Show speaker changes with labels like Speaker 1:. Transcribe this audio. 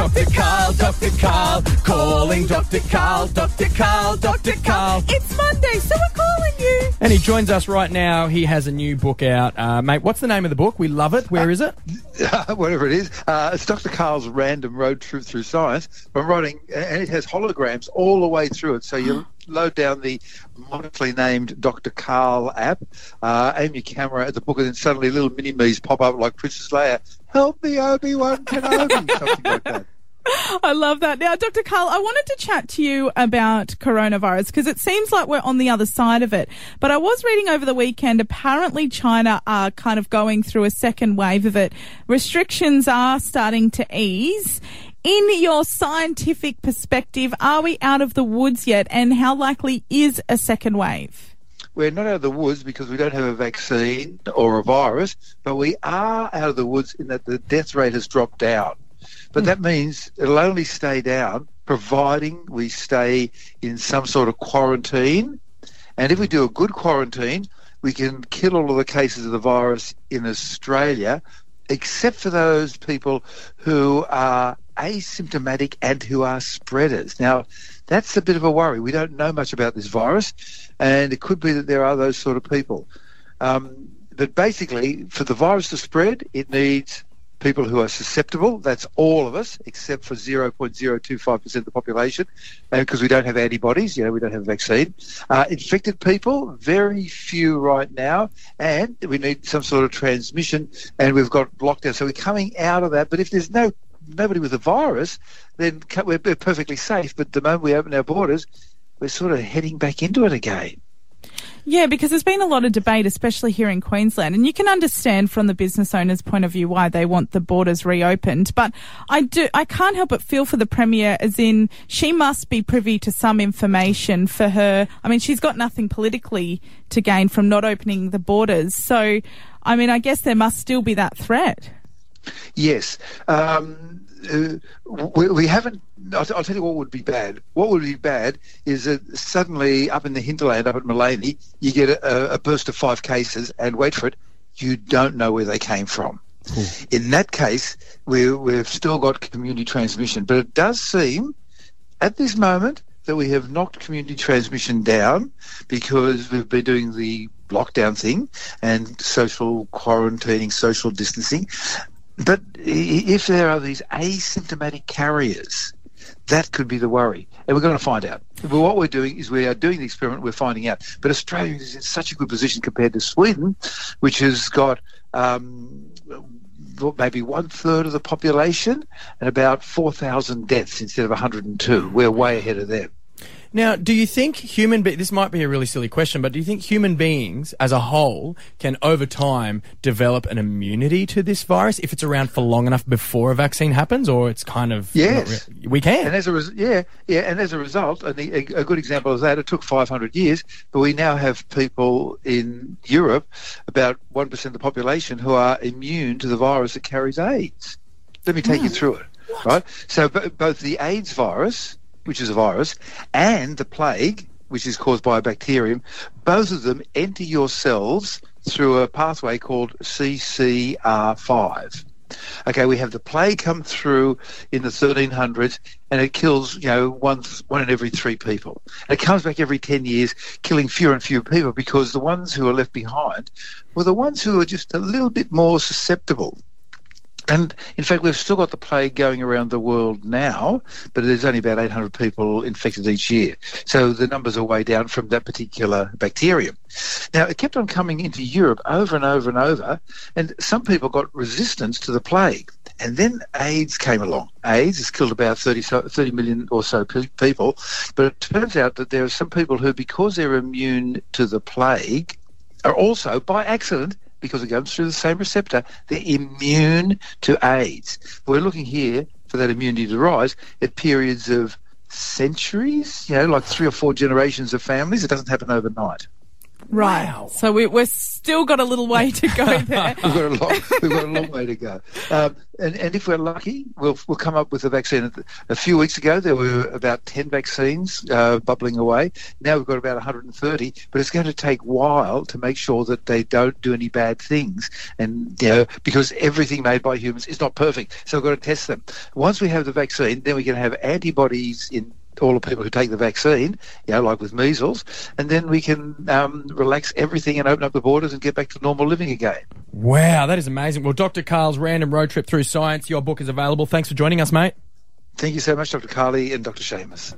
Speaker 1: Dr. Karl, Dr. Karl, calling Dr. Karl, Dr. Karl, Dr. Karl.
Speaker 2: It's Monday, so we're calling you.
Speaker 1: And he joins us right now. He has a new book out. Uh, mate, what's the name of the book? We love it. Where is it?
Speaker 3: whatever it is. Uh, it's Dr. Karl's Random Road Trip Through Science. I'm writing, and it has holograms all the way through it. So you load down the modestly named Dr. Karl app, uh, aim your camera at the book, and then suddenly little mini me's pop up like Princess Leia. Help me, Obi Wan Kenobi, something like that.
Speaker 2: I love that. Now, Dr. Karl, I wanted to chat to you about coronavirus because it seems like we're on the other side of it. But I was reading over the weekend, apparently China are kind of going through a second wave of it. Restrictions are starting to ease. In your scientific perspective, are we out of the woods yet? And how likely is a second wave?
Speaker 3: We're not out of the woods because we don't have a vaccine or a virus, but we are out of the woods in that the death rate has dropped down. But that means it'll only stay down providing we stay in some sort of quarantine. And if we do a good quarantine, we can kill all of the cases of the virus in Australia, except for those people who are asymptomatic and who are spreaders. Now, that's a bit of a worry. We don't know much about this virus, and it could be that there are those sort of people. Um, but basically, for the virus to spread, it needs people who are susceptible. That's all of us, except for 0.025% of the population, because we don't have antibodies, you know, we don't have a vaccine. Uh, infected people, very few right now, and we need some sort of transmission, and we've got lockdown. So we're coming out of that. But if there's no nobody with a virus, then we're perfectly safe. But the moment we open our borders, we're sort of heading back into it again.
Speaker 2: Yeah, because there's been a lot of debate, especially here in Queensland, and you can understand from the business owner's point of view why they want the borders reopened. But I do, I can't help but feel for the premier, as in she must be privy to some information for her. I mean, she's got nothing politically to gain from not opening the borders. So, I mean, I guess there must still be that threat.
Speaker 3: Yes. Um, uh, we, we, haven't. I'll, I'll, tell you what would be bad. What would be bad is that suddenly up in the hinterland, up at Maleny, you get a, a burst of five cases, and wait for it, you don't know where they came from. Cool. In that case, we, we've still got community transmission, but it does seem at this moment that we have knocked community transmission down because we've been doing the lockdown thing and social quarantining, social distancing. But if there are these asymptomatic carriers, that could be the worry. And we're going to find out. But what we're doing is we are doing the experiment, we're finding out. But Australia is in such a good position compared to Sweden, which has got um, maybe one third of the population and about 4,000 deaths instead of 102. We're way ahead of them.
Speaker 1: Now, do you think human be- this might be a really silly question, but do you think human beings as a whole can over time develop an immunity to this virus if it's around for long enough before a vaccine happens or it's kind of
Speaker 3: Yes.
Speaker 1: Re- we can.
Speaker 3: And as a res- yeah, yeah, and as a result, and a, a good example of that, it took 500 years, but we now have people in Europe, about 1% of the population who are immune to the virus that carries AIDS. Let me take you through it. What? Right? So b- both the AIDS virus which is a virus, and the plague, which is caused by a bacterium, both of them enter your cells through a pathway called CCR5. Okay, we have the plague come through in the 1300s, and it kills, you know, one one in every three people. And it comes back every 10 years, killing fewer and fewer people because the ones who are left behind were the ones who are just a little bit more susceptible and in fact, we've still got the plague going around the world now, but there's only about 800 people infected each year. So the numbers are way down from that particular bacterium. Now, it kept on coming into Europe over and over and over, and some people got resistance to the plague. And then AIDS came along. AIDS has killed about 30, 30 million or so people, but it turns out that there are some people who, because they're immune to the plague, are also, by accident, because it goes through the same receptor, they're immune to AIDS. We're looking here for that immunity to rise at periods of centuries, you know, like three or four generations of families. It doesn't happen overnight.
Speaker 2: Right.
Speaker 1: Wow.
Speaker 2: So we, we're still got a little way to go there.
Speaker 3: We've got a long, we've got a long way to go. Um, and, and if we're lucky, we'll, we'll come up with a vaccine. A few weeks ago, there were about 10 vaccines uh, bubbling away. Now we've got about 130, but it's going to take a while to make sure that they don't do any bad things. And, you know, because everything made by humans is not perfect. So we've got to test them. Once we have the vaccine, then we can have antibodies in all the people who take the vaccine, you know, like with measles, and then we can um, relax everything and open up the borders and get back to normal living again.
Speaker 1: Wow, that is amazing. Well, Dr. Karl's random road trip through science. Your book is available. Thanks for joining us, mate.
Speaker 3: Thank you so much, Dr. Carly and Dr. Seamus.